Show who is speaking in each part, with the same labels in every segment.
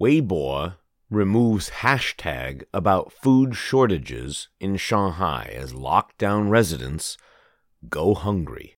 Speaker 1: Weibo removes hashtag about food shortages in Shanghai as lockdown residents go hungry.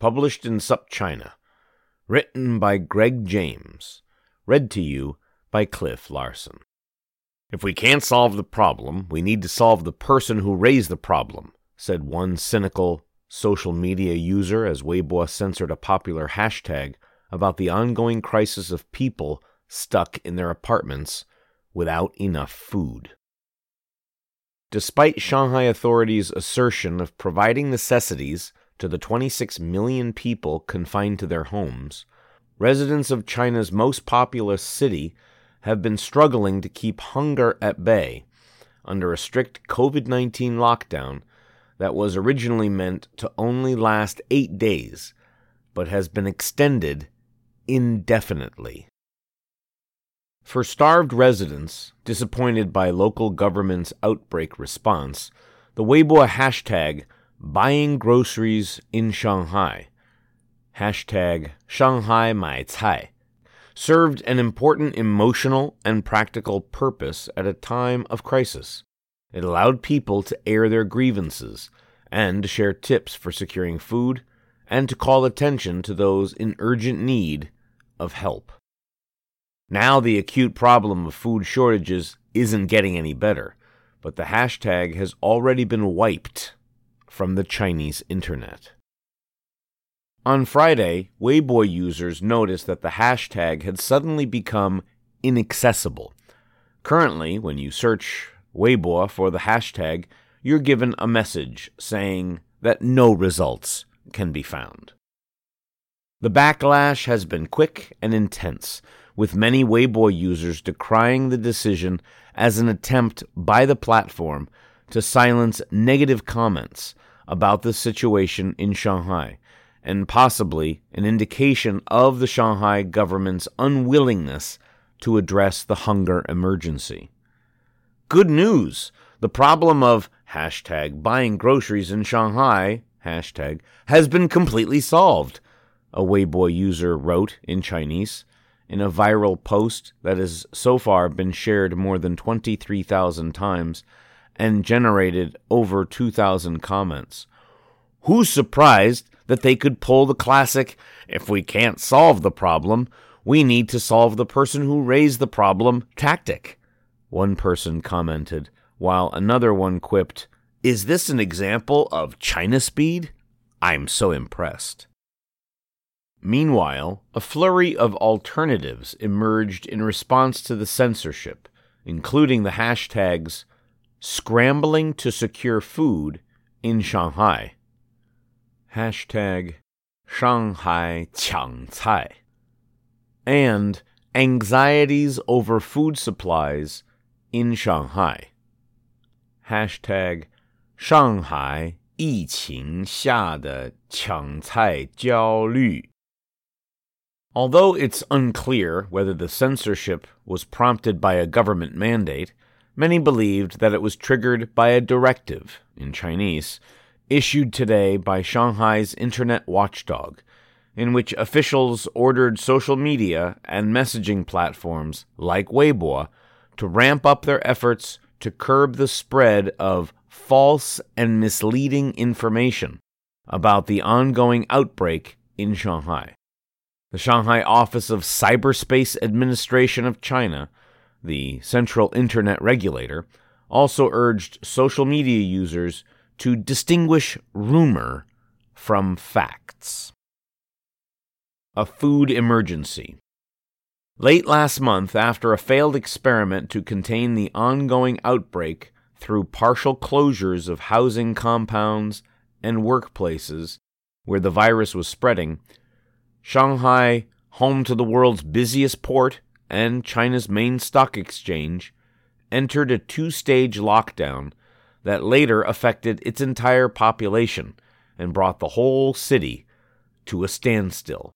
Speaker 1: Published in SupChina. Written by Greg James. Read to you by Cliff Larsen. If we can't solve the problem, we need to solve the person who raised the problem, said one cynical social media user as Weibo censored a popular hashtag about the ongoing crisis of people stuck in their apartments without enough food. Despite Shanghai authorities' assertion of providing necessities to the 26 million people confined to their homes, residents of China's most populous city have been struggling to keep hunger at bay under a strict COVID 19 lockdown that was originally meant to only last eight days, but has been extended indefinitely. For starved residents, disappointed by local government's outbreak response, the Weibo hashtag buying groceries in Shanghai, hashtag Shanghai Mai Cai, served an important emotional and practical purpose at a time of crisis. It allowed people to air their grievances and to share tips for securing food and to call attention to those in urgent need of help. Now the acute problem of food shortages isn't getting any better, but the hashtag has already been wiped from the Chinese internet. On Friday, Weibo users noticed that the hashtag had suddenly become inaccessible. Currently, when you search Weibo for the hashtag, you're given a message saying that no results can be found. The backlash has been quick and intense, with many Weibo users decrying the decision as an attempt by the platform to silence negative comments about the situation in Shanghai, and possibly an indication of the Shanghai government's unwillingness to address the hunger emergency. Good news! The problem of hashtag buying groceries in Shanghai hashtag has been completely solved, a Weibo user wrote in Chinese in a viral post that has so far been shared more than 23,000 times and generated over 2,000 comments. Who's surprised that they could pull the classic, if we can't solve the problem, we need to solve the person who raised the problem tactic? One person commented, while another one quipped, Is this an example of China speed? I'm so impressed. Meanwhile, a flurry of alternatives emerged in response to the censorship, including the hashtags scrambling to secure food in Shanghai, hashtag Shanghai Cai, and anxieties over food supplies in Shanghai, hashtag Shanghai 疫情下的抢菜焦虑。 Although it's unclear whether the censorship was prompted by a government mandate, many believed that it was triggered by a directive, in Chinese, issued today by Shanghai's internet watchdog, in which officials ordered social media and messaging platforms like Weibo to ramp up their efforts to curb the spread of false and misleading information about the ongoing outbreak in Shanghai. The Shanghai Office of Cyberspace Administration of China, the central internet regulator, also urged social media users to distinguish rumor from facts. A food emergency. Late last month, after a failed experiment to contain the ongoing outbreak through partial closures of housing compounds and workplaces where the virus was spreading, Shanghai, home to the world's busiest port and China's main stock exchange entered a two stage lockdown that later affected its entire population and brought the whole city to a standstill.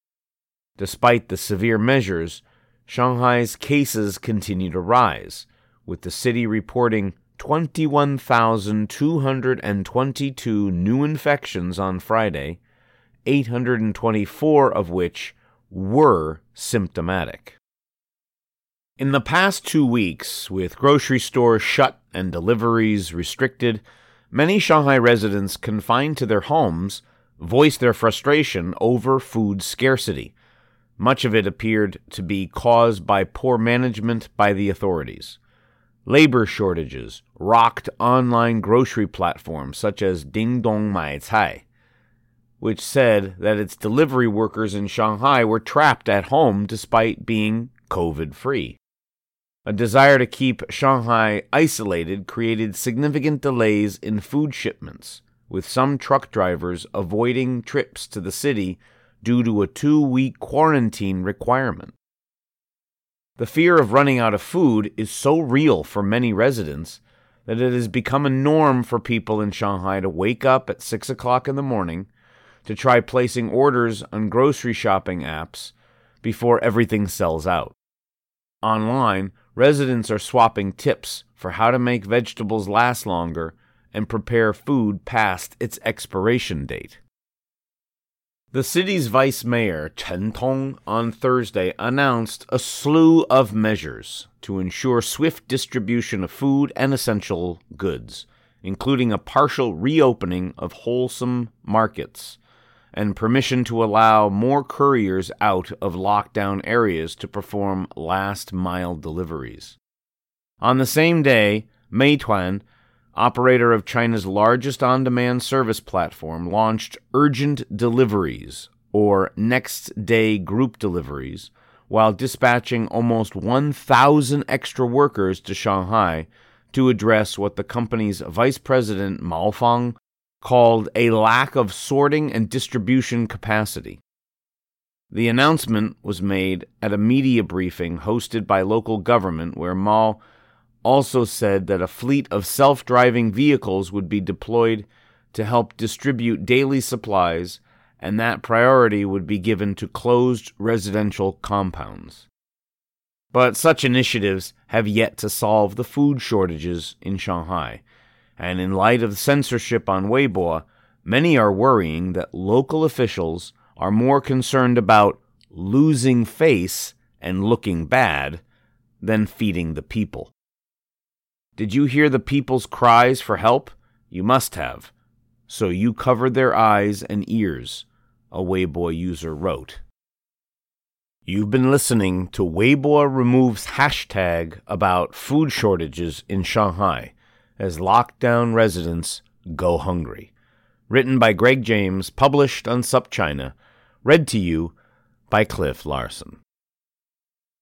Speaker 1: Despite the severe measures, Shanghai's cases continue to rise, with the city reporting 21,222 new infections on Friday, 824 of which were symptomatic. In the past two weeks, with grocery stores shut and deliveries restricted, many Shanghai residents confined to their homes voiced their frustration over food scarcity. Much of it appeared to be caused by poor management by the authorities. Labor shortages rocked online grocery platforms such as Ding Dong Mai Cai, which said that its delivery workers in Shanghai were trapped at home despite being COVID free. A desire to keep Shanghai isolated created significant delays in food shipments, with some truck drivers avoiding trips to the city due to a two week quarantine requirement. The fear of running out of food is so real for many residents that it has become a norm for people in Shanghai to wake up at 6 o'clock in the morning to try placing orders on grocery shopping apps before everything sells out. Online, residents are swapping tips for how to make vegetables last longer and prepare food past its expiration date. The city's vice mayor, Chen Tong, on Thursday announced a slew of measures to ensure swift distribution of food and essential goods, including a partial reopening of wholesome markets and permission to allow more couriers out of lockdown areas to perform last mile deliveries. On the same day, Meituan, operator of China's largest on demand service platform, launched urgent deliveries, or next day group deliveries, while dispatching almost 1,000 extra workers to Shanghai to address what the company's vice president Mao Fang called a lack of sorting and distribution capacity. The announcement was made at a media briefing hosted by local government, where Mao also said that a fleet of self driving vehicles would be deployed to help distribute daily supplies, and that priority would be given to closed residential compounds. But such initiatives have yet to solve the food shortages in Shanghai, and in light of censorship on Weibo, many are worrying that local officials are more concerned about losing face and looking bad than feeding the people. Did you hear the people's cries for help? You must have. So you covered their eyes and ears, a Weibo user wrote. You've been listening to Weibo removes hashtag about food shortages in Shanghai as lockdown residents go hungry. Written by Greg James, published on SupChina, read to you by Cliff Larsen.